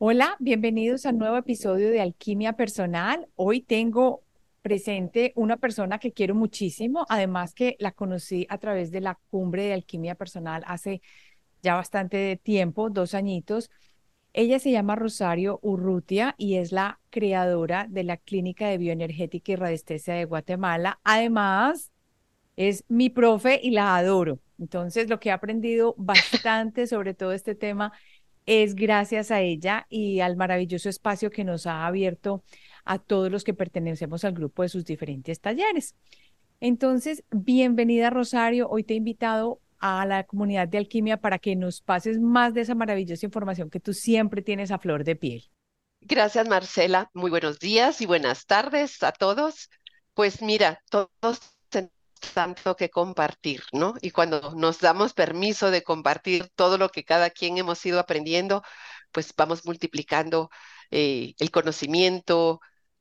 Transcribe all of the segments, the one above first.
Hola, bienvenidos a un nuevo episodio de Alquimia Personal. Hoy tengo presente una persona que quiero muchísimo, además que la conocí a través de la cumbre de Alquimia Personal hace ya bastante tiempo, dos añitos. Ella se llama Rosario Urrutia y es la creadora de la Clínica de Bioenergética y Radiestesia de Guatemala. Además, es mi profe y la adoro. Entonces, lo que he aprendido bastante sobre todo este tema es gracias a ella y al maravilloso espacio que nos ha abierto a todos los que pertenecemos al grupo de sus diferentes talleres. Entonces, bienvenida Rosario. Hoy te he invitado a la comunidad de alquimia para que nos pases más de esa maravillosa información que tú siempre tienes a flor de piel. Gracias, Marcela. Muy buenos días y buenas tardes a todos. Pues mira, todos tanto que compartir, ¿no? Y cuando nos damos permiso de compartir todo lo que cada quien hemos ido aprendiendo, pues vamos multiplicando eh, el conocimiento,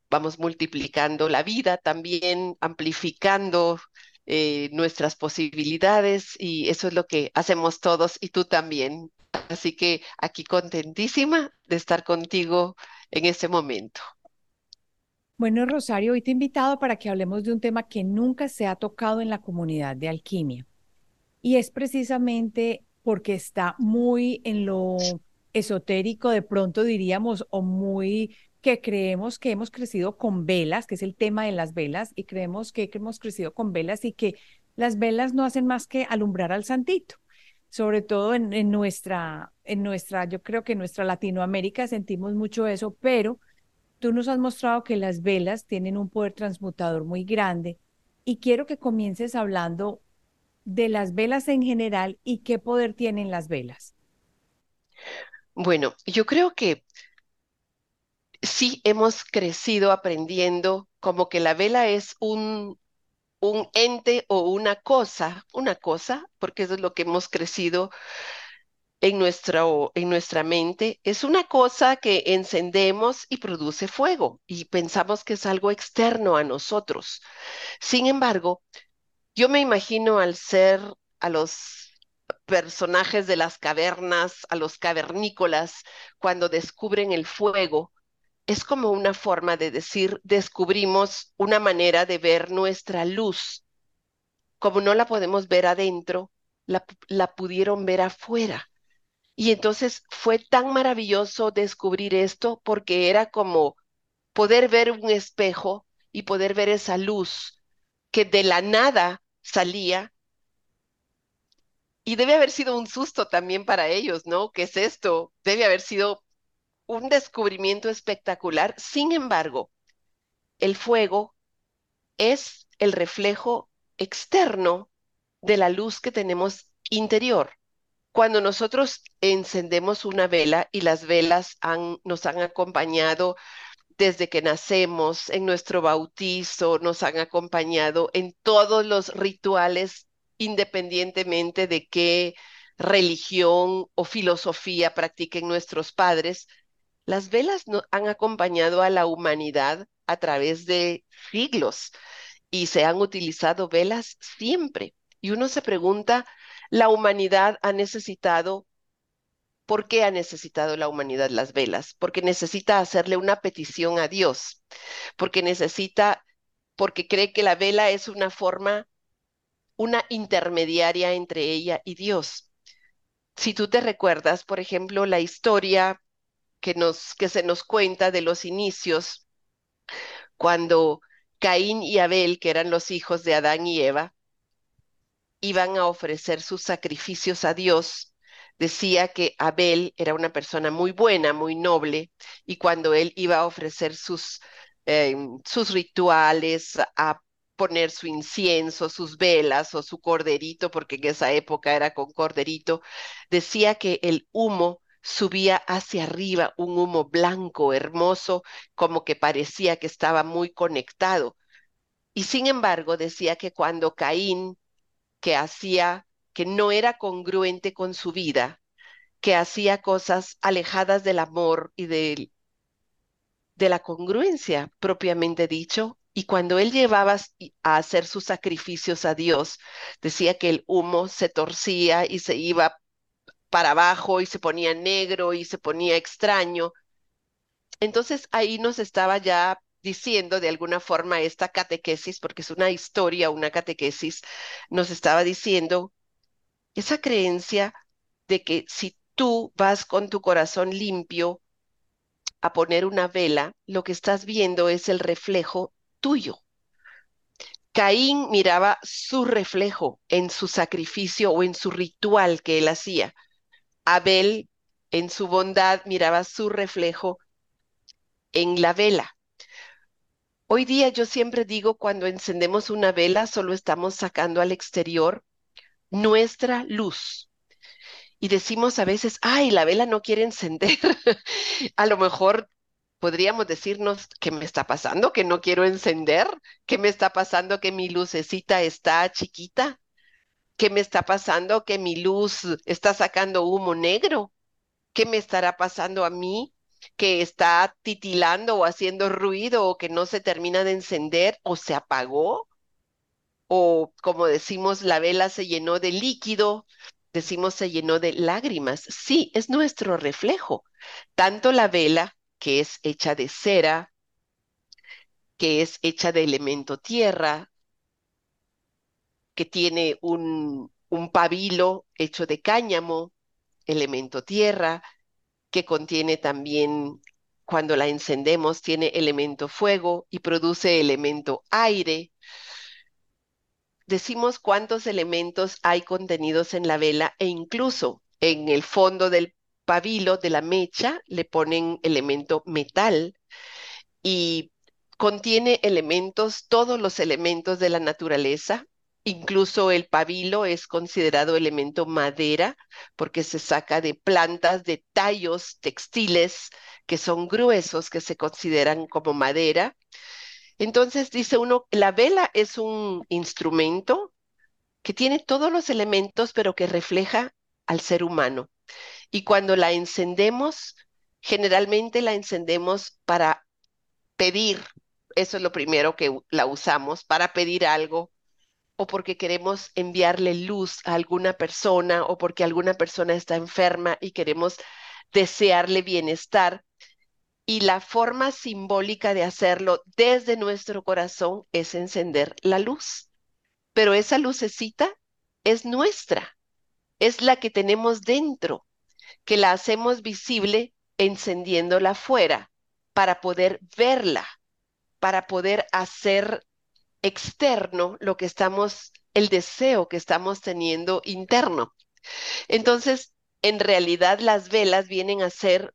vamos multiplicando la vida también, amplificando eh, nuestras posibilidades y eso es lo que hacemos todos y tú también. Así que aquí contentísima de estar contigo en este momento. Bueno, Rosario, hoy te he invitado para que hablemos de un tema que nunca se ha tocado en la comunidad de alquimia. Y es precisamente porque está muy en lo esotérico, de pronto diríamos, o muy que creemos que hemos crecido con velas, que es el tema de las velas, y creemos que hemos crecido con velas y que las velas no hacen más que alumbrar al santito. Sobre todo en, en nuestra, en nuestra, yo creo que en nuestra Latinoamérica sentimos mucho eso, pero Tú nos has mostrado que las velas tienen un poder transmutador muy grande y quiero que comiences hablando de las velas en general y qué poder tienen las velas. Bueno, yo creo que sí hemos crecido aprendiendo como que la vela es un, un ente o una cosa, una cosa, porque eso es lo que hemos crecido en nuestra, en nuestra mente es una cosa que encendemos y produce fuego y pensamos que es algo externo a nosotros. Sin embargo, yo me imagino al ser a los personajes de las cavernas, a los cavernícolas, cuando descubren el fuego, es como una forma de decir, descubrimos una manera de ver nuestra luz. Como no la podemos ver adentro, la, la pudieron ver afuera. Y entonces fue tan maravilloso descubrir esto porque era como poder ver un espejo y poder ver esa luz que de la nada salía. Y debe haber sido un susto también para ellos, ¿no? ¿Qué es esto? Debe haber sido un descubrimiento espectacular. Sin embargo, el fuego es el reflejo externo de la luz que tenemos interior. Cuando nosotros encendemos una vela y las velas nos han acompañado desde que nacemos, en nuestro bautizo, nos han acompañado en todos los rituales, independientemente de qué religión o filosofía practiquen nuestros padres, las velas han acompañado a la humanidad a través de siglos y se han utilizado velas siempre. Y uno se pregunta, la humanidad ha necesitado, ¿por qué ha necesitado la humanidad las velas? Porque necesita hacerle una petición a Dios, porque necesita, porque cree que la vela es una forma, una intermediaria entre ella y Dios. Si tú te recuerdas, por ejemplo, la historia que, nos, que se nos cuenta de los inicios, cuando Caín y Abel, que eran los hijos de Adán y Eva, iban a ofrecer sus sacrificios a Dios, decía que Abel era una persona muy buena, muy noble, y cuando él iba a ofrecer sus, eh, sus rituales, a poner su incienso, sus velas o su corderito, porque en esa época era con corderito, decía que el humo subía hacia arriba, un humo blanco, hermoso, como que parecía que estaba muy conectado. Y sin embargo, decía que cuando Caín que hacía, que no era congruente con su vida, que hacía cosas alejadas del amor y de, de la congruencia propiamente dicho. Y cuando él llevaba a hacer sus sacrificios a Dios, decía que el humo se torcía y se iba para abajo y se ponía negro y se ponía extraño, Entonces ahí nos estaba ya diciendo de alguna forma esta catequesis, porque es una historia, una catequesis, nos estaba diciendo esa creencia de que si tú vas con tu corazón limpio a poner una vela, lo que estás viendo es el reflejo tuyo. Caín miraba su reflejo en su sacrificio o en su ritual que él hacía. Abel, en su bondad, miraba su reflejo en la vela. Hoy día yo siempre digo, cuando encendemos una vela, solo estamos sacando al exterior nuestra luz. Y decimos a veces, ay, la vela no quiere encender. a lo mejor podríamos decirnos, ¿qué me está pasando? ¿Que no quiero encender? ¿Qué me está pasando? ¿Que mi lucecita está chiquita? ¿Qué me está pasando? ¿Que mi luz está sacando humo negro? ¿Qué me estará pasando a mí? Que está titilando o haciendo ruido o que no se termina de encender o se apagó o como decimos la vela se llenó de líquido, decimos se llenó de lágrimas. Sí, es nuestro reflejo. Tanto la vela que es hecha de cera, que es hecha de elemento tierra, que tiene un, un pabilo hecho de cáñamo, elemento tierra, que contiene también, cuando la encendemos, tiene elemento fuego y produce elemento aire. Decimos cuántos elementos hay contenidos en la vela e incluso en el fondo del pabilo de la mecha le ponen elemento metal y contiene elementos, todos los elementos de la naturaleza, Incluso el pabilo es considerado elemento madera porque se saca de plantas, de tallos textiles que son gruesos, que se consideran como madera. Entonces dice uno, la vela es un instrumento que tiene todos los elementos, pero que refleja al ser humano. Y cuando la encendemos, generalmente la encendemos para pedir, eso es lo primero que la usamos, para pedir algo o porque queremos enviarle luz a alguna persona o porque alguna persona está enferma y queremos desearle bienestar. Y la forma simbólica de hacerlo desde nuestro corazón es encender la luz. Pero esa lucecita es nuestra, es la que tenemos dentro, que la hacemos visible encendiéndola fuera para poder verla, para poder hacer externo lo que estamos, el deseo que estamos teniendo interno. Entonces, en realidad las velas vienen a ser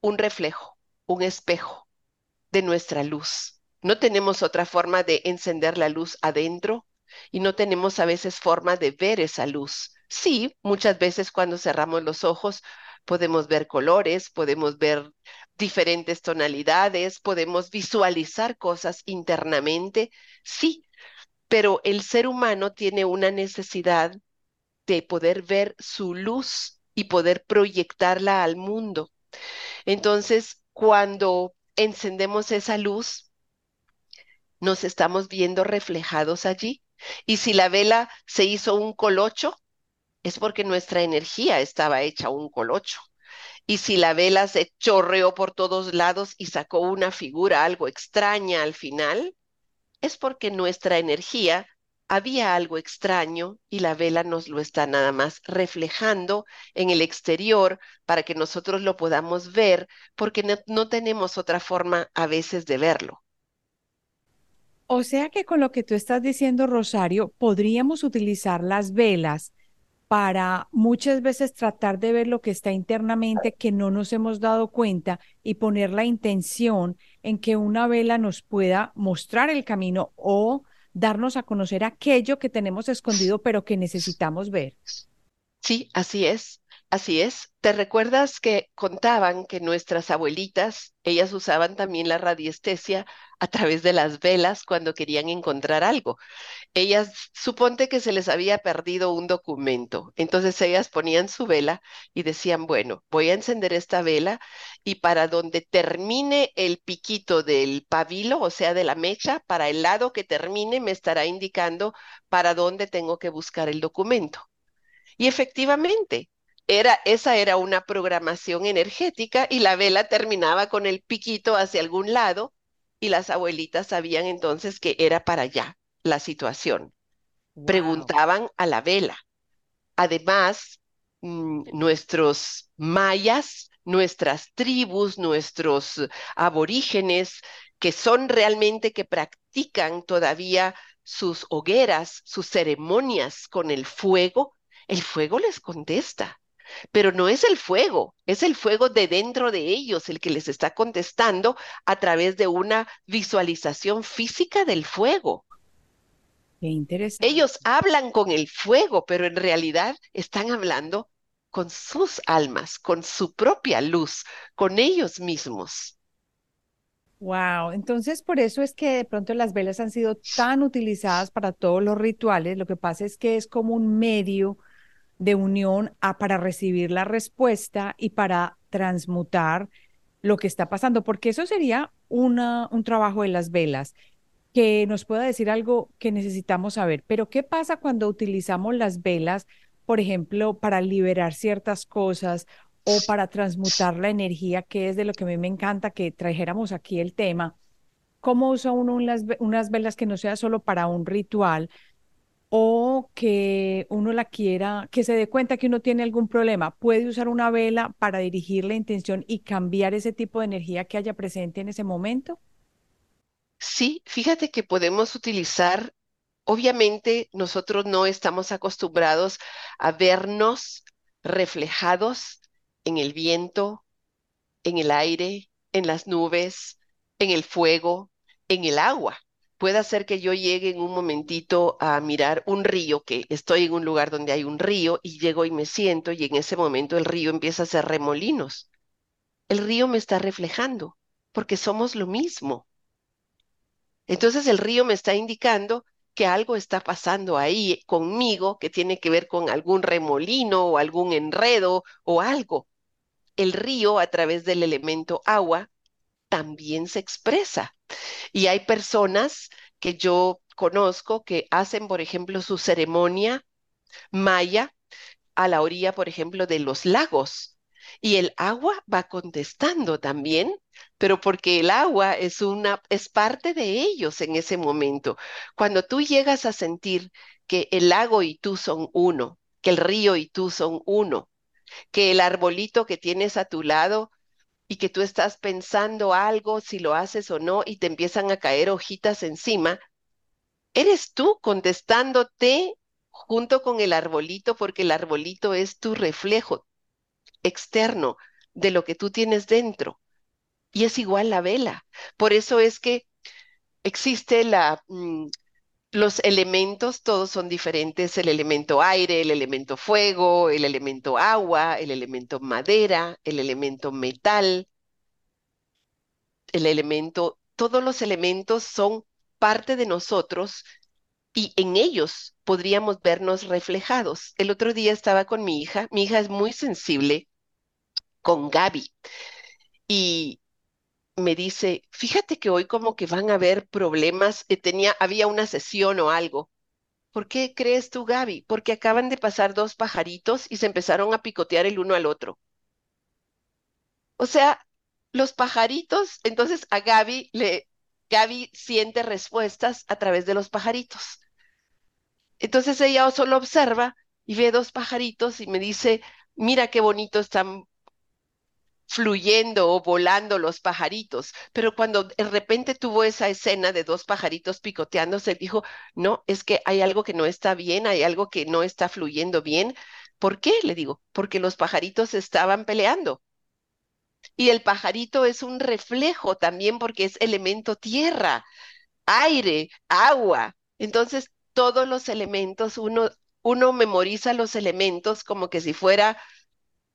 un reflejo, un espejo de nuestra luz. No tenemos otra forma de encender la luz adentro y no tenemos a veces forma de ver esa luz. Sí, muchas veces cuando cerramos los ojos podemos ver colores, podemos ver diferentes tonalidades, podemos visualizar cosas internamente, sí, pero el ser humano tiene una necesidad de poder ver su luz y poder proyectarla al mundo. Entonces, cuando encendemos esa luz, nos estamos viendo reflejados allí. Y si la vela se hizo un colocho, es porque nuestra energía estaba hecha un colocho. Y si la vela se chorreó por todos lados y sacó una figura algo extraña al final, es porque nuestra energía había algo extraño y la vela nos lo está nada más reflejando en el exterior para que nosotros lo podamos ver, porque no, no, tenemos otra forma a veces de verlo. O sea que con lo que tú estás diciendo, Rosario, podríamos utilizar las velas para muchas veces tratar de ver lo que está internamente que no nos hemos dado cuenta y poner la intención en que una vela nos pueda mostrar el camino o darnos a conocer aquello que tenemos escondido pero que necesitamos ver. Sí, así es. Así es. ¿Te recuerdas que contaban que nuestras abuelitas, ellas usaban también la radiestesia a través de las velas cuando querían encontrar algo? Ellas, suponte que se les había perdido un documento. Entonces ellas ponían su vela y decían, bueno, voy a encender esta vela y para donde termine el piquito del pabilo, o sea, de la mecha, para el lado que termine me estará indicando para dónde tengo que buscar el documento. Y efectivamente, era, esa era una programación energética y la vela terminaba con el piquito hacia algún lado y las abuelitas sabían entonces que era para allá la situación. Preguntaban a la vela. Además, mm, nuestros mayas, nuestras tribus, nuestros aborígenes, que son realmente que practican todavía sus hogueras, sus ceremonias con el fuego, el fuego les contesta. Pero no es el fuego, es el fuego de dentro de ellos el que les está contestando a través de una visualización física del fuego. Qué interesante. Ellos hablan con el fuego, pero en realidad están hablando con sus almas, con su propia luz, con ellos mismos. Wow, entonces por eso es que de pronto las velas han sido tan utilizadas para todos los rituales. Lo que pasa es que es como un medio de unión a, para recibir la respuesta y para transmutar lo que está pasando, porque eso sería un trabajo de las velas, que nos pueda decir algo que necesitamos saber. Pero ¿qué pasa cuando utilizamos las velas, por ejemplo, para liberar ciertas cosas o para transmutar la energía, que es de lo que a mí me encanta que trajéramos aquí el tema. ¿Cómo usa uno unas, unas velas que no sea solo para un ritual o que uno la quiera, que se dé cuenta que uno tiene algún problema? ¿Puede usar una vela para dirigir la intención y cambiar ese tipo de energía que haya presente en ese momento? Sí, fíjate que podemos utilizar, obviamente nosotros no estamos acostumbrados a vernos reflejados en el viento, en el aire, en las nubes, en el fuego, en el agua. Puede ser que yo llegue en un momentito a mirar un río, que estoy en un lugar donde hay un río y llego y me siento y en ese momento el río empieza a hacer remolinos. El río me está reflejando porque somos lo mismo. Entonces el río me está indicando que algo está pasando ahí conmigo que tiene que ver con algún remolino o algún enredo o algo el río a través del elemento agua también se expresa. Y hay personas que yo conozco que hacen, por ejemplo, su ceremonia maya a la orilla, por ejemplo, de los lagos. Y el agua va contestando también, pero porque el agua es una es parte de ellos en ese momento. Cuando tú llegas a sentir que el lago y tú son uno, que el río y tú son uno, que el arbolito que tienes a tu lado y que tú estás pensando algo, si lo haces o no, y te empiezan a caer hojitas encima, eres tú contestándote junto con el arbolito, porque el arbolito es tu reflejo externo de lo que tú tienes dentro. Y es igual la vela. Por eso es que existe la, mm, los elementos todos son diferentes, el elemento aire, el elemento fuego, el elemento agua, el elemento madera, el elemento metal, el elemento, todos los elementos son parte de nosotros y en ellos podríamos vernos reflejados. El otro día estaba con mi hija, mi hija es muy sensible con Gaby y me dice, fíjate que hoy como que van a haber problemas, eh, tenía, había una sesión o algo. ¿Por qué crees tú, Gaby? Porque acaban de pasar dos pajaritos y se empezaron a picotear el uno al otro. O sea, los pajaritos, entonces a Gaby le, Gaby siente respuestas a través de los pajaritos. Entonces ella solo observa y ve dos pajaritos y me dice, mira qué bonito están fluyendo o volando los pajaritos, pero cuando de repente tuvo esa escena de dos pajaritos picoteándose, dijo, no, es que hay algo que no está bien, hay algo que no está fluyendo bien. ¿Por qué? Le digo, porque los pajaritos estaban peleando. Y el pajarito es un reflejo también porque es elemento tierra, aire, agua. Entonces, todos los elementos, uno, uno memoriza los elementos como que si fuera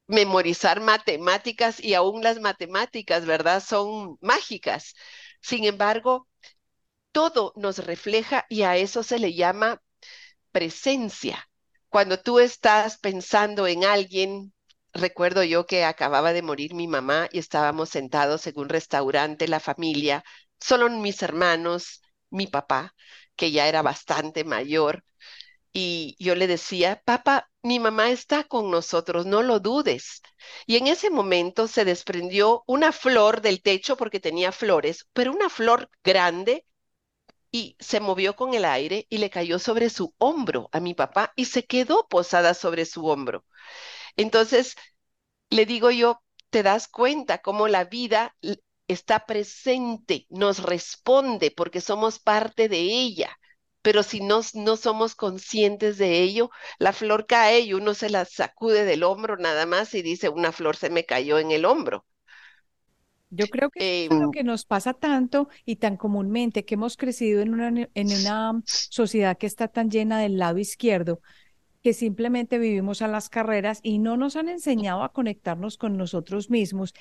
memorizar matemáticas y aún las matemáticas, ¿verdad? Son mágicas. Sin embargo, todo nos refleja y a eso se le llama presencia. Cuando tú estás pensando en alguien, recuerdo yo que acababa de morir mi mamá y estábamos sentados en un restaurante, la familia, solo mis hermanos, mi papá, que ya era bastante mayor, y yo le decía, papá, mi mamá está con nosotros, no lo dudes. Y en ese momento se desprendió una flor del techo porque tenía flores, pero una flor grande y se movió con el aire y le cayó sobre su hombro a mi papá y se quedó posada sobre su hombro. Entonces, le digo yo, te das cuenta cómo la vida está presente, nos responde porque somos parte de ella pero si no, no somos conscientes de ello, la flor cae y uno se la sacude del hombro nada más y dice, una flor se me cayó en el hombro. Yo creo que es lo em, que nos pasa tanto y tan comúnmente, que hemos crecido en una, en una sociedad que está tan llena del lado izquierdo, que simplemente vivimos a las carreras y no nos han enseñado a conectarnos con nosotros mismos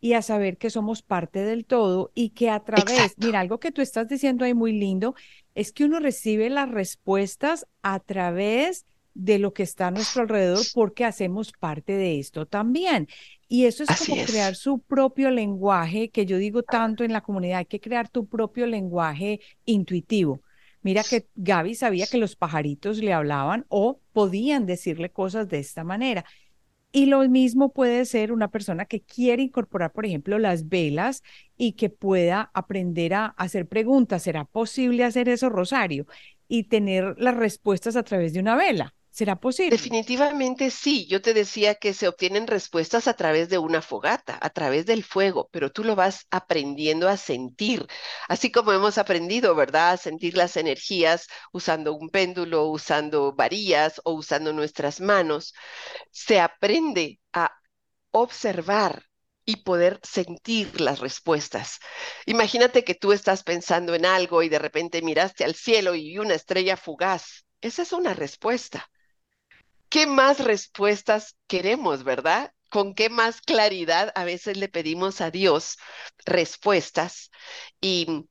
y a saber que somos parte del todo y que a través, mira, algo que tú estás diciendo ahí muy lindo, es que uno recibe las respuestas a través de lo que está a nuestro alrededor porque hacemos parte de esto también. Y eso es como crear su propio lenguaje, que yo digo tanto en la comunidad, hay que crear tu propio lenguaje intuitivo. Mira que Gaby sabía que los pajaritos le hablaban o podían decirle cosas de esta manera. Y lo mismo puede ser una persona que quiere incorporar, por ejemplo, las velas y que pueda aprender a hacer preguntas. ¿Será posible hacer eso, Rosario? Y tener las respuestas a través de una vela. ¿Será posible? Definitivamente sí. Yo te decía que se obtienen respuestas a través de una fogata, a través del fuego, pero tú lo vas aprendiendo a sentir, así como hemos aprendido, ¿verdad? A sentir las energías usando un péndulo, usando varillas o usando nuestras manos. Se aprende a observar y poder sentir las respuestas. Imagínate que tú estás pensando en algo y de repente miraste al cielo y una estrella fugaz. Esa es una respuesta. ¿Qué más respuestas queremos, verdad? ¿Con qué más claridad a veces le pedimos a Dios respuestas? Y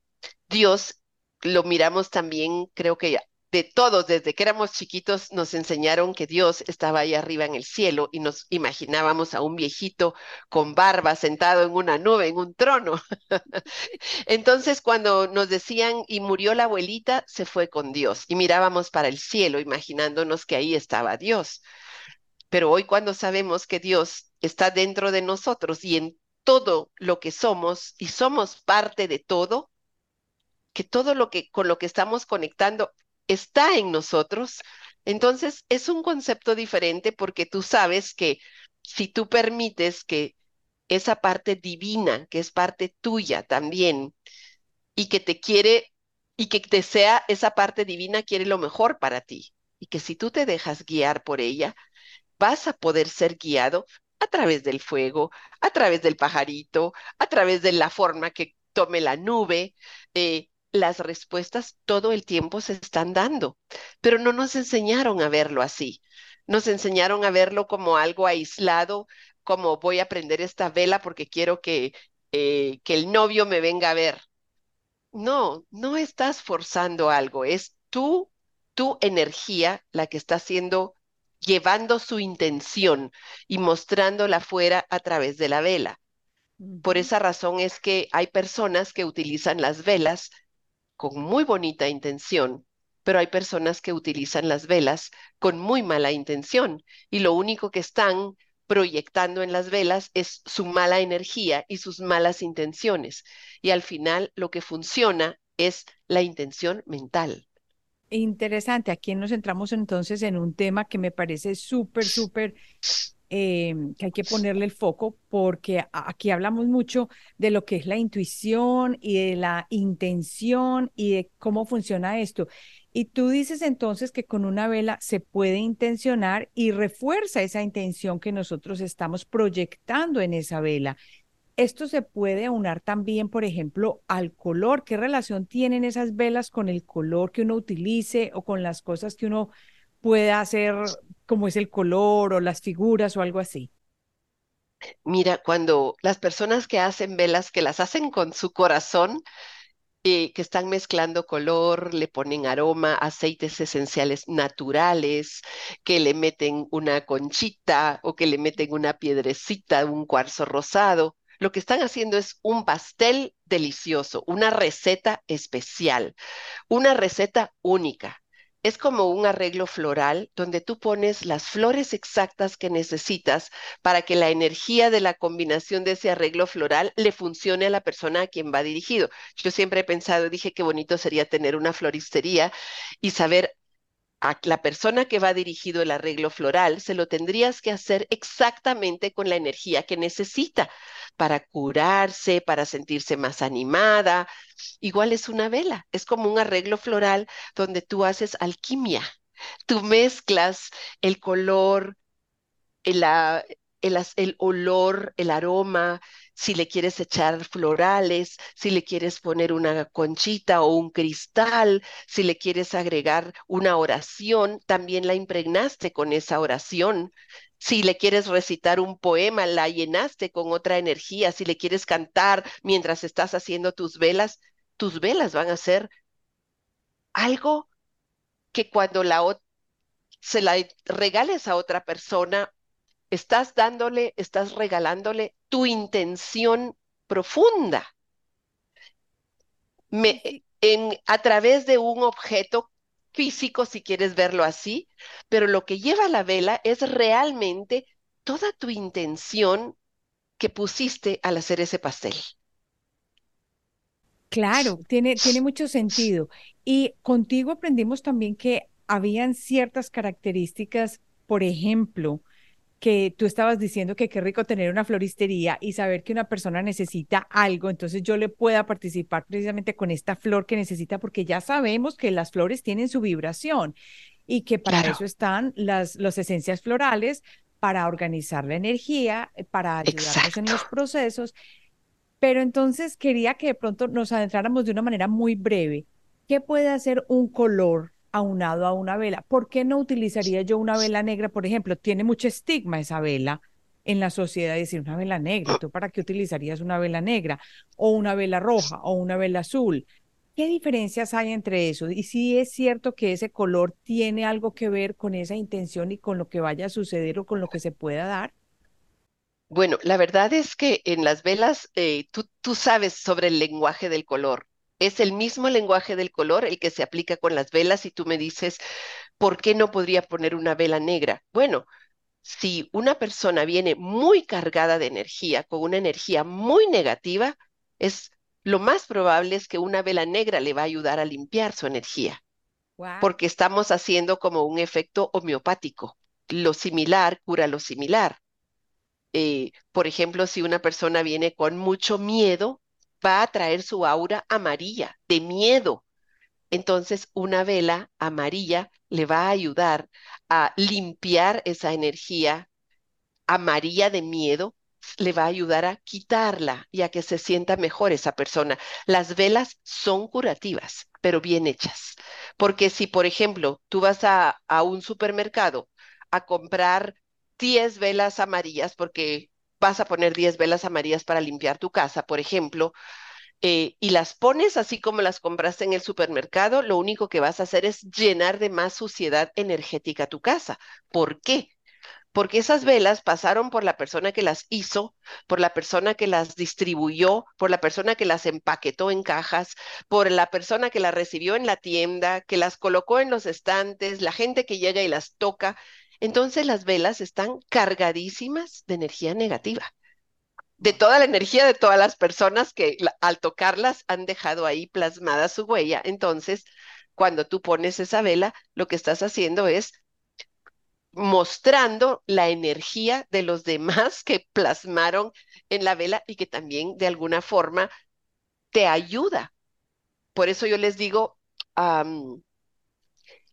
Dios lo miramos también, creo que todos, desde que éramos chiquitos, nos enseñaron que Dios estaba ahí arriba en el cielo y nos imaginábamos a un viejito con barba sentado en una nube, en un trono. Entonces, cuando nos decían y murió la abuelita, se fue con Dios y mirábamos para el cielo, imaginándonos que ahí estaba Dios. Pero hoy cuando sabemos que Dios está dentro de nosotros y en todo lo que somos y somos parte de todo, que todo lo que con lo que estamos conectando está en nosotros, entonces es un concepto diferente porque tú sabes que si tú permites que esa parte divina, que es parte tuya también, y que te quiere, y que te sea esa parte divina, quiere lo mejor para ti, y que si tú te dejas guiar por ella, vas a poder ser guiado a través del fuego, a través del pajarito, a través de la forma que tome la nube, eh, las respuestas todo el tiempo se están dando, pero no nos enseñaron a verlo así. Nos enseñaron a verlo como algo aislado, como voy a prender esta vela porque quiero que, eh, que el novio me venga a ver. No, no estás forzando algo, es tú, tu energía la que está haciendo, llevando su intención y mostrándola fuera a través de la vela. Por esa razón es que hay personas que utilizan las velas con muy bonita intención, pero hay personas que utilizan las velas con muy mala intención y lo único que están proyectando en las velas es su mala energía y sus malas intenciones. Y al final lo que funciona es la intención mental. Interesante. Aquí nos centramos entonces en un tema que me parece súper, súper eh, que hay que ponerle el foco porque aquí hablamos mucho de lo que es la intuición y de la intención y de cómo funciona esto. Y tú dices entonces que con una vela se puede intencionar y refuerza esa intención que nosotros estamos proyectando en esa vela. Esto se puede aunar también, por ejemplo, al color. ¿Qué relación tienen esas velas con el color que uno utilice o con las cosas que uno pueda hacer como es el color o las figuras o algo así? Mira, cuando las personas que hacen velas, que las hacen con su corazón, eh, que están mezclando color, le ponen aroma, aceites esenciales naturales, que le meten una conchita o que le meten una piedrecita, un cuarzo rosado. Lo que están haciendo es un pastel delicioso, una receta especial, una receta única es como un arreglo floral donde tú pones las flores exactas que necesitas para que la energía de la combinación de ese arreglo floral le funcione a la persona a quien va dirigido. Yo siempre he pensado, dije qué bonito sería tener una floristería y saber a la persona que va dirigido el arreglo floral, se lo tendrías que hacer exactamente con la energía que necesita para curarse, para sentirse más animada. Igual es una vela, es como un arreglo floral donde tú haces alquimia. Tú mezclas el color, el, el, el olor, el aroma, si le quieres echar florales, si le quieres poner una conchita o un cristal, si le quieres agregar una oración, también la impregnaste con esa oración. Si le quieres recitar un poema, la llenaste con otra energía. Si le quieres cantar mientras estás haciendo tus velas, tus velas van a ser algo que cuando la se la regales a otra persona estás dándole, estás regalándole tu intención profunda. en, a través de un objeto físico, si quieres verlo así, pero lo que lleva la vela es realmente toda tu intención que pusiste al hacer ese pastel. Claro, tiene, tiene mucho sentido. Y contigo aprendimos también que habían ciertas características, por ejemplo, que tú estabas diciendo que qué rico tener una floristería y saber que una persona necesita algo, entonces yo le pueda participar precisamente con esta flor que necesita, porque ya sabemos que las flores tienen su vibración y que para eso están las, las esencias florales, para organizar la energía, eh, para ayudarnos en los procesos. Pero entonces quería que de pronto nos adentráramos de una manera muy breve. ¿Qué puede hacer un color aunado a una vela. ¿Por qué no utilizaría yo una vela negra, por ejemplo? Tiene mucho estigma esa vela en la sociedad, decir una vela negra, ¿tú para qué utilizarías una vela negra? O una vela roja o una vela azul. ¿Qué diferencias hay entre eso? Y si es cierto que ese color tiene algo que ver con esa intención y con lo que vaya a suceder o con lo que se pueda dar. Bueno, la verdad es que en las velas eh, tú, tú sabes sobre el lenguaje del color es el mismo lenguaje del color el que se aplica con las velas y tú me dices, ¿por qué no podría poner una vela negra? Bueno, si una persona viene muy cargada de energía, con una energía muy negativa, es lo más probable es que una vela negra le va a ayudar a limpiar su energía, porque estamos haciendo como un efecto homeopático. Lo similar cura lo similar. Eh, por ejemplo, si una persona viene con mucho miedo, va a traer su aura amarilla, de miedo. Entonces, una vela amarilla le va a ayudar a limpiar esa energía amarilla de miedo, le va a ayudar a quitarla y a que se sienta mejor esa persona. Las velas son curativas, pero bien hechas. Porque si, por ejemplo, tú vas a, a un supermercado a comprar 10 velas amarillas, porque vas a poner 10 velas amarillas para limpiar tu casa, por ejemplo, eh, y las pones así como las compraste en el supermercado, lo único que vas a hacer es llenar de más suciedad energética tu casa. ¿Por qué? Porque esas velas pasaron por la persona que las hizo, por la persona que las distribuyó, por la persona que las empaquetó en cajas, por la persona que las recibió en la tienda, que las colocó en los estantes, la gente que llega y las toca. Entonces las velas están cargadísimas de energía negativa, de toda la energía de todas las personas que al tocarlas han dejado ahí plasmada su huella. Entonces, cuando tú pones esa vela, lo que estás haciendo es mostrando la energía de los demás que plasmaron en la vela y que también de alguna forma te ayuda. Por eso yo les digo,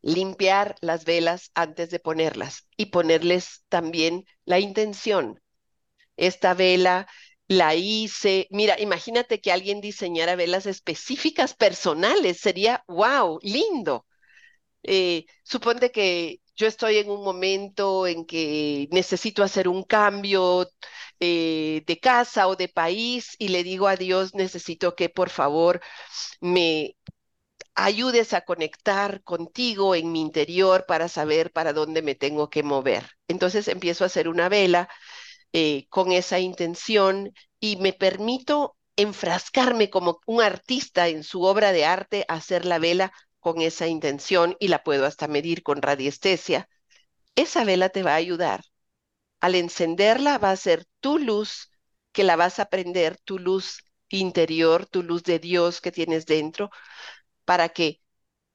limpiar las velas antes de ponerlas y ponerles también la intención. Esta vela la hice, mira, imagínate que alguien diseñara velas específicas personales, sería, wow, lindo. Eh, suponte que yo estoy en un momento en que necesito hacer un cambio eh, de casa o de país y le digo a Dios, necesito que por favor me ayudes a conectar contigo en mi interior para saber para dónde me tengo que mover. Entonces empiezo a hacer una vela eh, con esa intención y me permito enfrascarme como un artista en su obra de arte, hacer la vela con esa intención y la puedo hasta medir con radiestesia, esa vela te va a ayudar. Al encenderla va a ser tu luz que la vas a prender, tu luz interior, tu luz de Dios que tienes dentro, para que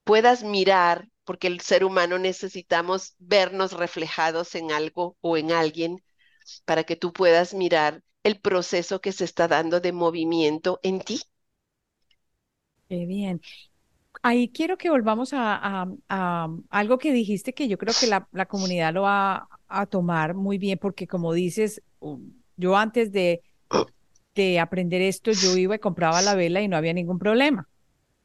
puedas mirar, porque el ser humano necesitamos vernos reflejados en algo o en alguien, para que tú puedas mirar el proceso que se está dando de movimiento en ti. Qué bien. Ahí quiero que volvamos a, algo que dijiste que yo creo que la, comunidad lo va a tomar muy bien, porque como dices, yo antes de, de aprender esto, yo iba y compraba la vela y no había ningún problema,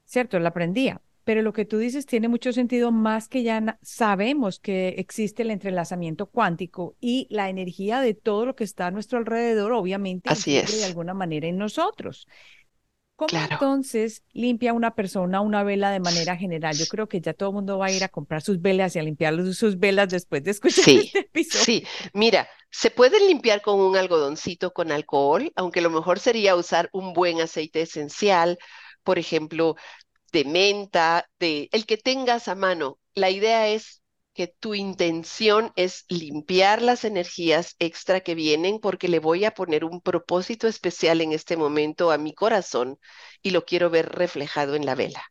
¿cierto? La aprendía. Pero lo que tú dices tiene mucho sentido, más que ya sabemos que existe el entrelazamiento cuántico y la energía de todo lo que está a nuestro alrededor, obviamente, Así es. de alguna manera en nosotros. ¿Cómo entonces limpia una persona una vela de manera general? Yo creo que ya todo el mundo va a ir a comprar sus velas y a limpiar sus velas después de escuchar este episodio. Sí, mira, se pueden limpiar con un algodoncito con alcohol, aunque lo mejor sería usar un buen aceite esencial, por ejemplo, de menta, de el que tengas a mano. La idea es que tu intención es limpiar las energías extra que vienen porque le voy a poner un propósito especial en este momento a mi corazón y lo quiero ver reflejado en la vela.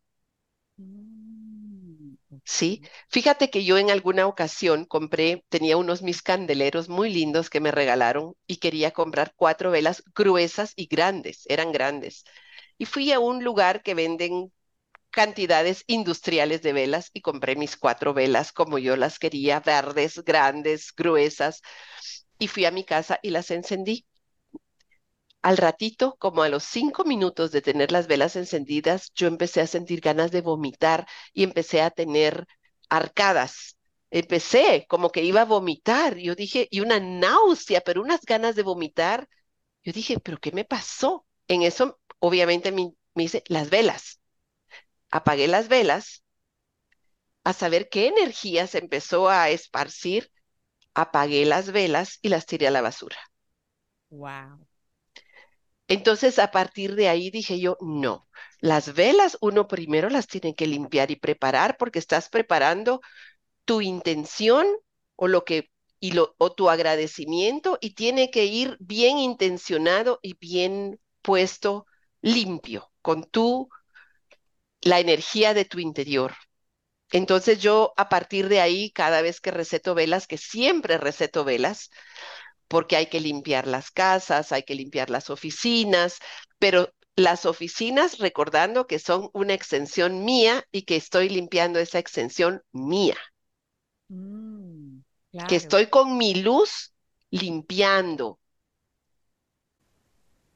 Mm, sí, fíjate que yo en alguna ocasión compré, tenía unos mis candeleros muy lindos que me regalaron y quería comprar cuatro velas gruesas y grandes, eran grandes. Y fui a un lugar que venden cantidades industriales de velas y compré mis cuatro velas como yo las quería, verdes, grandes, gruesas, y fui a mi casa y las encendí. Al ratito, como a los cinco minutos de tener las velas encendidas, yo empecé a sentir ganas de vomitar y empecé a tener arcadas. Empecé como que iba a vomitar. Yo dije, y una náusea, pero unas ganas de vomitar. Yo dije, ¿pero qué me pasó? En eso, obviamente, me, me dice, las velas apagué las velas, a saber qué energía se empezó a esparcir, apagué las velas y las tiré a la basura. Wow. Entonces, a partir de ahí dije yo, no, las velas uno primero las tiene que limpiar y preparar porque estás preparando tu intención o lo que y lo, o tu agradecimiento y tiene que ir bien intencionado y bien puesto limpio con tu la energía de tu interior. Entonces yo a partir de ahí, cada vez que receto velas, que siempre receto velas, porque hay que limpiar las casas, hay que limpiar las oficinas, pero las oficinas recordando que son una extensión mía y que estoy limpiando esa extensión mía. Mm, que estoy con mi luz limpiando,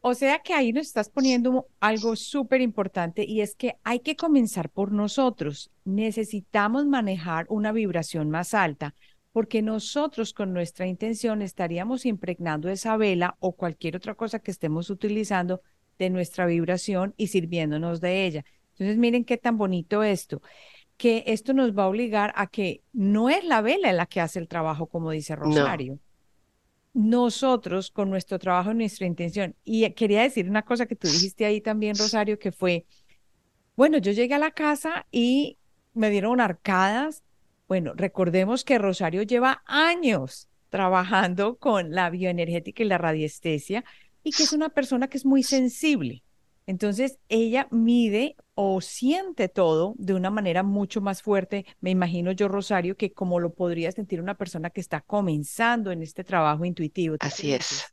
o sea que ahí nos estás poniendo algo súper importante y es que hay que comenzar por nosotros. Necesitamos manejar una vibración más alta porque nosotros con nuestra intención estaríamos impregnando esa vela o cualquier otra cosa que estemos utilizando de nuestra vibración y sirviéndonos de ella. Entonces miren qué tan bonito esto, que esto nos va a obligar a que no es la vela la que hace el trabajo, como dice Rosario nosotros con nuestro trabajo y nuestra intención. Y quería decir una cosa que tú dijiste ahí también, Rosario, que fue, bueno, yo llegué a la casa y me dieron arcadas. Bueno, recordemos que Rosario lleva años trabajando con la bioenergética y la radiestesia y que es una persona que es muy sensible. Entonces, ella mide o siente todo de una manera mucho más fuerte, me imagino yo, Rosario, que como lo podría sentir una persona que está comenzando en este trabajo intuitivo. Así es.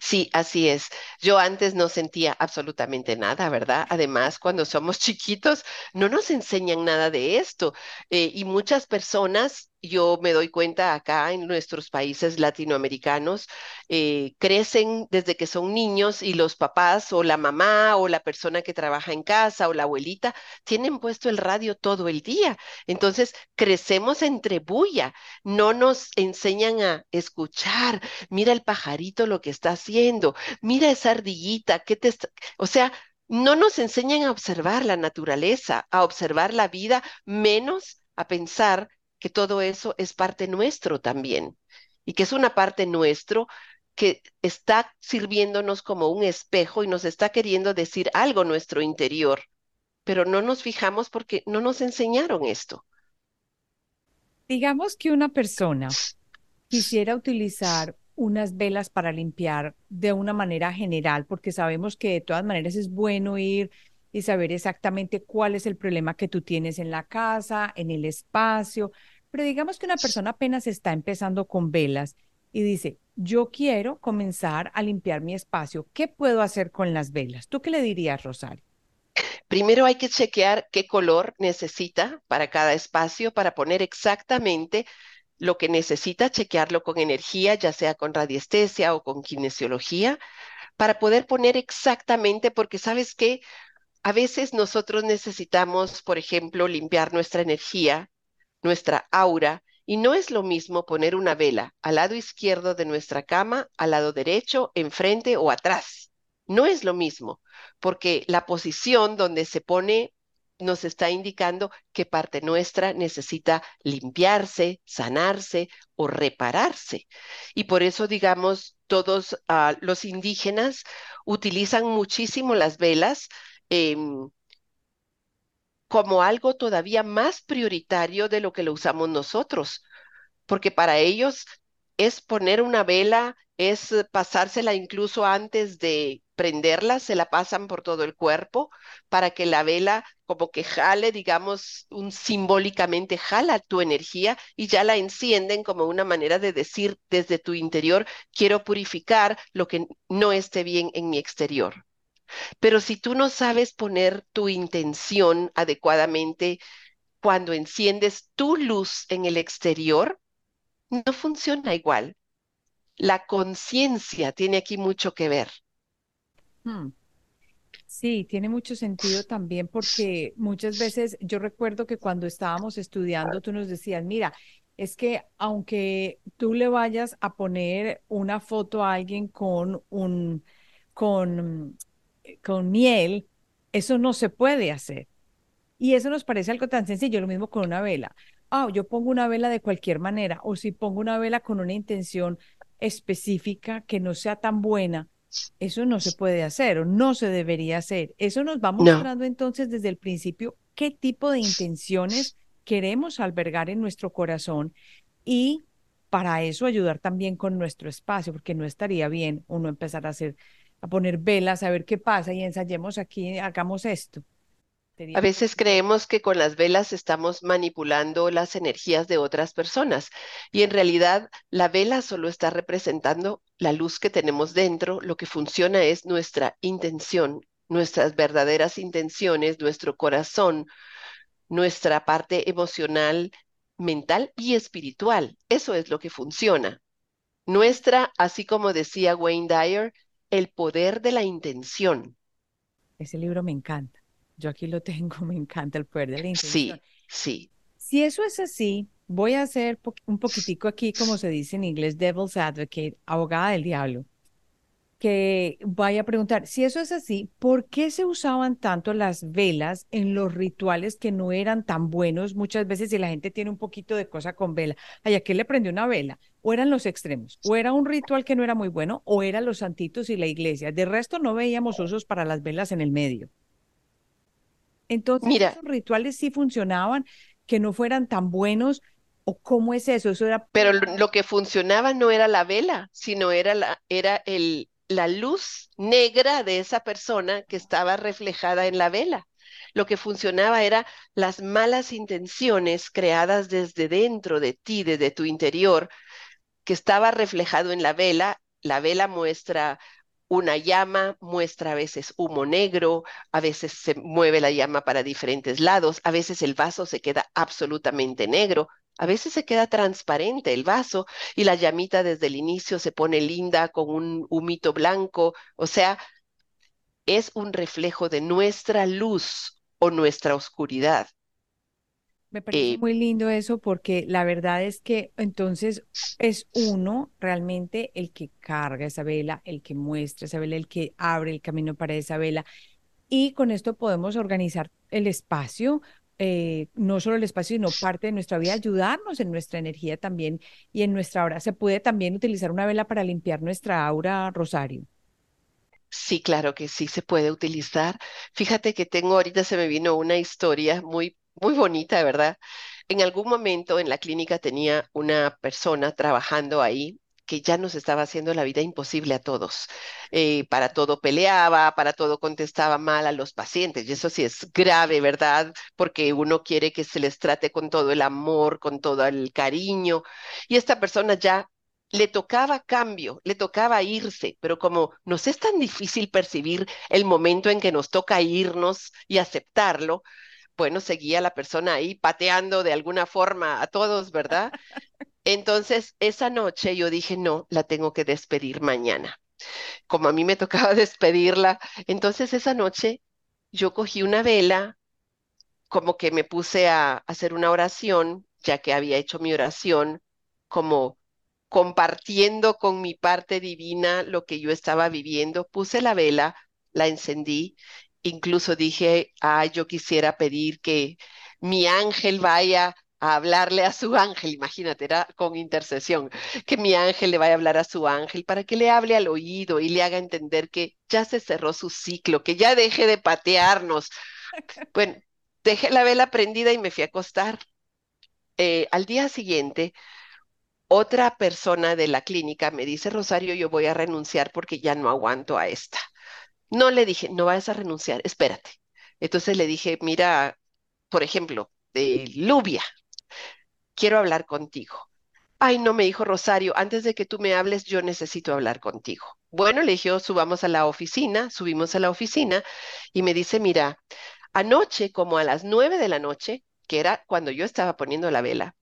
Sí, así es. Yo antes no sentía absolutamente nada, ¿verdad? Además, cuando somos chiquitos, no nos enseñan nada de esto. Eh, y muchas personas yo me doy cuenta acá en nuestros países latinoamericanos, eh, crecen desde que son niños y los papás o la mamá o la persona que trabaja en casa o la abuelita tienen puesto el radio todo el día. Entonces, crecemos entre bulla, no nos enseñan a escuchar, mira el pajarito lo que está haciendo, mira esa ardillita, ¿qué te está... O sea, no nos enseñan a observar la naturaleza, a observar la vida, menos a pensar que todo eso es parte nuestro también y que es una parte nuestro que está sirviéndonos como un espejo y nos está queriendo decir algo nuestro interior. pero no nos fijamos porque no nos enseñaron esto. Digamos que una persona quisiera utilizar unas velas para limpiar de una manera general, porque sabemos que de todas maneras es bueno ir y saber exactamente cuál es el problema que tú tienes en la casa, en el espacio. Pero digamos que una persona apenas está empezando con velas y dice, yo quiero comenzar a limpiar mi espacio. ¿Qué puedo hacer con las velas? ¿Tú qué le dirías, Rosario? Primero hay que chequear qué color necesita para cada espacio para poner exactamente lo que necesita, chequearlo con energía, ya sea con radiestesia o con kinesiología, para poder poner exactamente, porque sabes que a veces nosotros necesitamos, por ejemplo, limpiar nuestra energía, nuestra aura, y no es lo mismo poner una vela al lado izquierdo de nuestra cama, al lado derecho, enfrente o atrás. No es lo mismo, porque la posición donde se pone nos está indicando que parte nuestra necesita limpiarse, sanarse o repararse. Y por eso, digamos, todos ah, los indígenas utilizan muchísimo las velas em, como algo todavía más prioritario de lo que lo usamos nosotros, porque para ellos es poner una vela, es pasársela incluso antes de prenderla, se la pasan por todo el cuerpo para que la vela como que jale, digamos, simbólicamente jala tu energía y ya la encienden como una manera de decir desde tu interior, quiero purificar lo que no esté bien en mi exterior. Pero si tú no sabes poner tu intención adecuadamente cuando enciendes tu luz en el exterior, no funciona igual. La conciencia tiene aquí mucho que ver. Hmm. Sí, tiene mucho sentido también porque muchas veces yo recuerdo que cuando estábamos estudiando tú nos decías, mira, es que aunque tú le vayas a poner una foto a alguien con un con con miel, eso no se puede hacer. Y eso nos parece algo tan sencillo, lo mismo con una vela. Ah, yo pongo una vela de cualquier manera, o si pongo una vela con una intención específica que no sea tan buena, eso no se puede hacer o no se debería hacer. Eso nos va mostrando entonces desde el principio qué tipo de intenciones queremos albergar en nuestro corazón y para eso ayudar también con nuestro espacio, porque no estaría bien uno empezar a hacer a poner velas, a ver qué pasa y ensayemos aquí, hagamos esto. A veces creemos que con las velas estamos manipulando las energías de otras personas y en realidad la vela solo está representando la luz que tenemos dentro. Lo que funciona es nuestra intención, nuestras verdaderas intenciones, nuestro corazón, nuestra parte emocional, mental y espiritual. Eso es lo que funciona. Nuestra, así como decía Wayne Dyer, el poder de la intención. Ese libro me encanta. Yo aquí lo tengo, me encanta el poder de la intención. Sí, sí. Si eso es así, voy a hacer un poquitico aquí, como se dice en inglés, devil's advocate, abogada del diablo que vaya a preguntar, si eso es así, ¿por qué se usaban tanto las velas en los rituales que no eran tan buenos? Muchas veces si la gente tiene un poquito de cosa con vela, ¿a qué le prendió una vela? O eran los extremos, o era un ritual que no era muy bueno, o eran los santitos y la iglesia. De resto no veíamos usos para las velas en el medio. Entonces, Mira, esos rituales sí funcionaban, que no fueran tan buenos, ¿O cómo es eso? Eso era. Pero lo que funcionaba no era la vela, sino era la, era el, la luz negra de esa persona que estaba reflejada en la vela. Lo que funcionaba era las malas intenciones creadas desde dentro de ti, desde tu interior, que estaba reflejado en la vela. La vela muestra una llama, muestra a veces humo negro, a veces se mueve la llama para diferentes lados, a veces el vaso se queda absolutamente negro, a veces se queda transparente el vaso y la llamita desde el inicio se pone linda con un humito blanco. O sea, es un reflejo de nuestra luz o nuestra oscuridad. Me parece eh, muy lindo eso porque la verdad es que entonces es uno realmente el que carga esa vela, el que muestra esa vela, el que abre el camino para esa vela. Y con esto podemos organizar el espacio, eh, no solo el espacio, sino parte de nuestra vida, ayudarnos en nuestra energía también y en nuestra aura. Se puede también utilizar una vela para limpiar nuestra aura, Rosario. Sí, claro que sí se puede utilizar. Fíjate que tengo, ahorita se me vino una historia muy, muy bonita, ¿verdad? En algún momento en la clínica tenía una persona trabajando ahí que ya nos estaba haciendo la vida imposible a todos. Eh, para todo peleaba, para todo contestaba mal a los pacientes. Y eso sí es grave, ¿verdad? Porque uno quiere que se les trate con todo el amor, con todo el cariño. Y esta persona ya le tocaba cambio, le tocaba irse, pero como nos es tan difícil percibir el momento en que nos toca irnos y aceptarlo, bueno, seguía la persona ahí pateando de alguna forma a todos, ¿verdad? Entonces, esa noche yo dije, no, la tengo que despedir mañana. Como a mí me tocaba despedirla, entonces esa noche yo cogí una vela, como que me puse a hacer una oración, ya que había hecho mi oración, como compartiendo con mi parte divina lo que yo estaba viviendo, puse la vela, la encendí, incluso dije, ah, yo quisiera pedir que mi ángel vaya a hablarle a su ángel, imagínate, era con intercesión, que mi ángel le vaya a hablar a su ángel para que le hable al oído y le haga entender que ya se cerró su ciclo, que ya deje de patearnos. Bueno, dejé la vela prendida y me fui a acostar. Eh, al día siguiente, otra persona de la clínica me dice, Rosario, yo voy a renunciar porque ya no aguanto a esta. No le dije, no vayas a renunciar, espérate. Entonces le dije, mira, por ejemplo, de Lubia, quiero hablar contigo. Ay, no, me dijo Rosario, antes de que tú me hables, yo necesito hablar contigo. Bueno, le dije, subamos a la oficina, subimos a la oficina y me dice, mira, anoche, como a las nueve de la noche, que era cuando yo estaba poniendo la vela,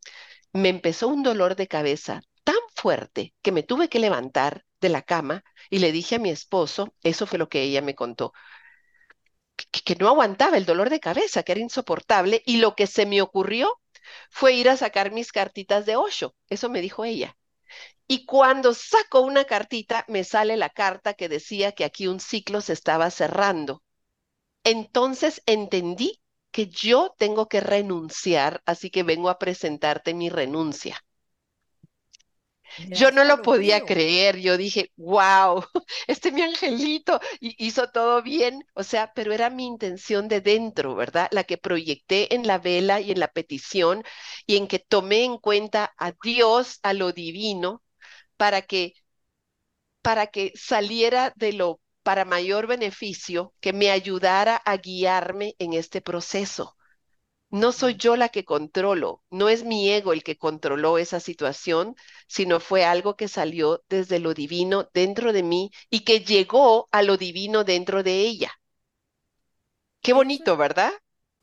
me empezó un dolor de cabeza tan fuerte que me tuve que levantar de la cama y le dije a mi esposo, eso fue lo que ella me contó, que, que no aguantaba el dolor de cabeza, que era insoportable, y lo que se me ocurrió fue ir a sacar mis cartitas de Osho, eso me dijo ella. Y cuando saco una cartita, me sale la carta que decía que aquí un ciclo se estaba cerrando. Entonces entendí que yo tengo que renunciar, así que vengo a presentarte mi renuncia. Yo no lo podía creer, yo dije, wow, este mi angelito hizo todo bien, o sea, pero era mi intención de dentro, ¿verdad? La que proyecté en la vela y en la petición y en que tomé en cuenta a Dios, a lo divino, para que para que saliera de lo para mayor beneficio, que me ayudara a guiarme en este proceso. No soy yo la que controlo, no es mi ego el que controló esa situación, sino fue algo que salió desde lo divino dentro de mí y que llegó a lo divino dentro de ella. Qué bonito, ¿verdad?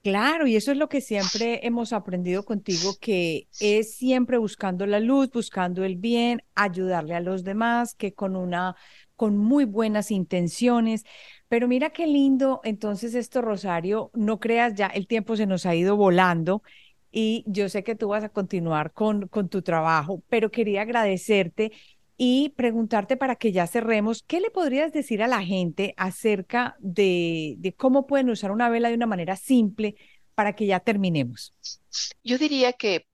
Claro, y eso es lo que siempre hemos aprendido contigo, que es siempre buscando la luz, buscando el bien, ayudarle a los demás, que con una con muy buenas intenciones. Pero mira qué lindo, entonces esto, Rosario, no creas ya, el tiempo se nos ha ido volando y yo sé que tú vas a continuar con, con tu trabajo, pero quería agradecerte y preguntarte para que ya cerremos, ¿qué le podrías decir a la gente acerca de, de cómo pueden usar una vela de una manera simple para que ya terminemos? Yo diría que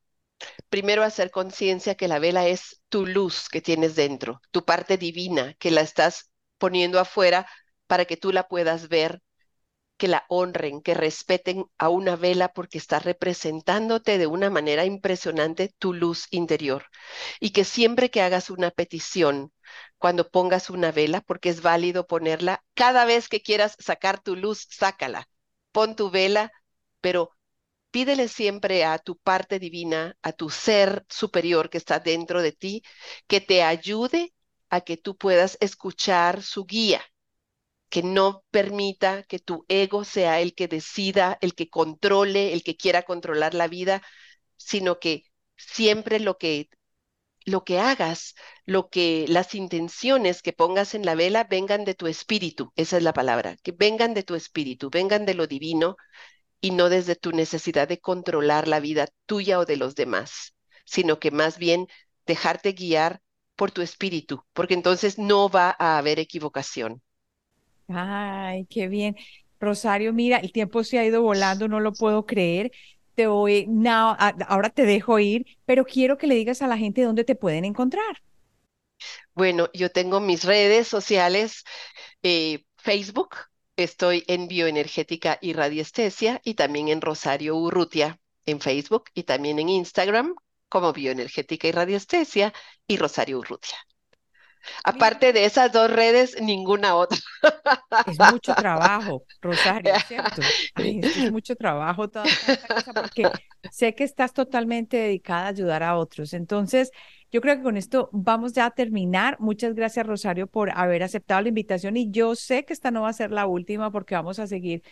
primero hacer conciencia que la vela es tu luz que tienes dentro, tu parte divina, que la estás poniendo afuera para que tú la puedas ver, que la honren, que respeten a una vela porque está representándote de una manera impresionante tu luz interior. Y que siempre que hagas una petición, cuando pongas una vela, porque es válido ponerla, cada vez que quieras sacar tu luz, sácala. Pon tu vela, pero pídele siempre a tu parte divina, a tu ser superior que está dentro de ti, que te ayude a que tú puedas escuchar su guía, que no permita que tu ego sea el que decida, el que controle, el que quiera controlar la vida, sino que siempre lo que lo que hagas, lo que las intenciones que pongas en la vela vengan de tu espíritu, esa es la palabra, que vengan de tu espíritu, vengan de lo divino y no desde tu necesidad de controlar la vida tuya o de los demás, sino que más bien dejarte guiar por tu espíritu, porque entonces no va a haber equivocación. Ay, qué bien. Rosario, mira, el tiempo se ha ido volando, no lo puedo creer. Te voy, now, ahora te dejo ir, pero quiero que le digas a la gente dónde te pueden encontrar. Bueno, yo tengo mis redes sociales, eh, Facebook, estoy en Bioenergética y Radiestesia y también en Rosario Urrutia en Facebook y también en Instagram como Bioenergética y Radiestesia y Rosario Urrutia. Aparte de esas dos redes, ninguna otra. es mucho trabajo, Rosario, ¿cierto? Es mucho trabajo toda, toda esta cosa porque sé que estás totalmente dedicada a ayudar a otros. Entonces, yo creo que con esto vamos ya a terminar. Muchas gracias, Rosario, por haber aceptado la invitación y yo sé que esta no va a ser la última porque vamos a seguir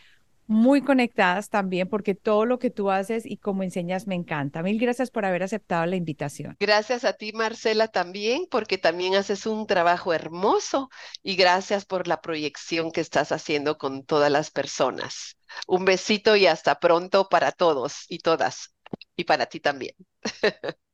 muy conectadas también porque todo lo que tú haces y como enseñas me encanta. Mil gracias por haber aceptado la invitación. Gracias a ti, Marcela, también, porque también haces un trabajo hermoso y gracias por la proyección que estás haciendo con todas las personas. Un besito y hasta pronto para todos y todas, y para ti también.